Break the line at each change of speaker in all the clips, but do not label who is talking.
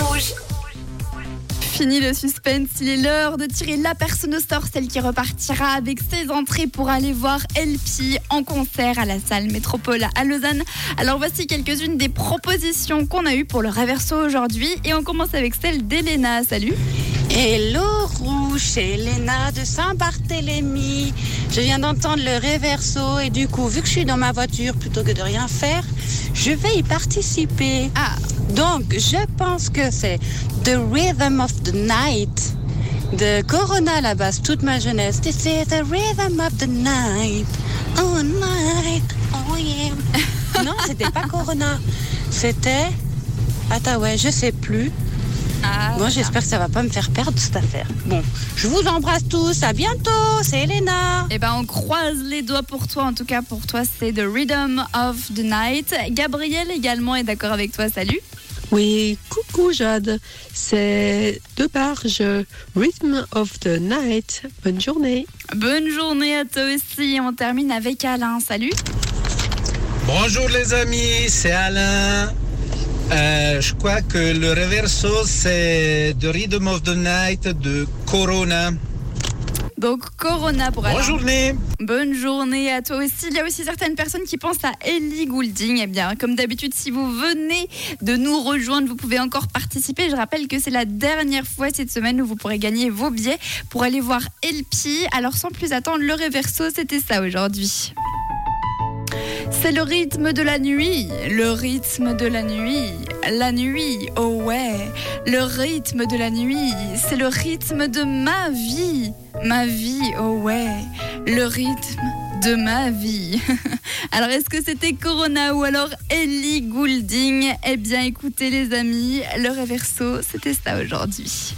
Rouge.
Fini le suspense, il est l'heure de tirer la personne au sort, celle qui repartira avec ses entrées pour aller voir LP en concert à la salle Métropole à Lausanne. Alors voici quelques-unes des propositions qu'on a eues pour le Réverso aujourd'hui et on commence avec celle d'Elena. Salut
Hello Rouge, c'est Elena de Saint-Barthélemy. Je viens d'entendre le réverso et du coup, vu que je suis dans ma voiture, plutôt que de rien faire, je vais y participer.
Ah,
Donc, je pense que c'est The Rhythm of the Night de Corona à la base, toute ma jeunesse. This is the rhythm of the night. Oh night, oh yeah. non, c'était pas Corona. C'était... Attends, ouais, je sais plus. Bon, j'espère que ça va pas me faire perdre cette affaire. Bon, je vous embrasse tous. À bientôt. C'est Elena.
Eh ben, on croise les doigts pour toi. En tout cas, pour toi, c'est The Rhythm of the Night. Gabriel également est d'accord avec toi. Salut.
Oui, coucou Jade, c'est De Barge, Rhythm of the Night. Bonne journée.
Bonne journée à toi aussi. On termine avec Alain. Salut.
Bonjour les amis, c'est Alain. Euh, je crois que le reverso c'est The Rhythm of the Night de Corona.
Donc, Corona pour Alain.
Bonne journée.
Bonne journée à toi aussi. Il y a aussi certaines personnes qui pensent à Ellie Goulding. Eh bien, comme d'habitude, si vous venez de nous rejoindre, vous pouvez encore participer. Je rappelle que c'est la dernière fois cette semaine où vous pourrez gagner vos billets pour aller voir Elpi. Alors, sans plus attendre, le réverso, c'était ça aujourd'hui. C'est le rythme de la nuit, le rythme de la nuit, la nuit, oh ouais, le rythme de la nuit, c'est le rythme de ma vie, ma vie, oh ouais, le rythme de ma vie. Alors est-ce que c'était Corona ou alors Ellie Goulding? Eh bien écoutez les amis, le réverso, c'était ça aujourd'hui.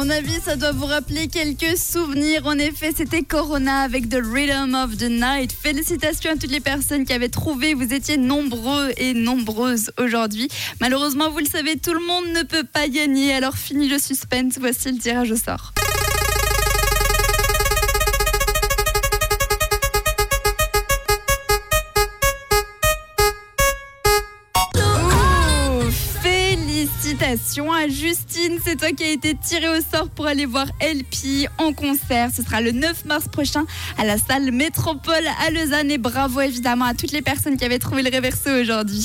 Mon avis, ça doit vous rappeler quelques souvenirs. En effet, c'était Corona avec The Rhythm of the Night. Félicitations à toutes les personnes qui avaient trouvé. Vous étiez nombreux et nombreuses aujourd'hui. Malheureusement, vous le savez, tout le monde ne peut pas gagner. Alors, fini le suspense. Voici le tirage au sort. Félicitations à Justine, c'est toi qui as été tirée au sort pour aller voir LP en concert. Ce sera le 9 mars prochain à la salle Métropole à Lausanne et bravo évidemment à toutes les personnes qui avaient trouvé le réverso aujourd'hui.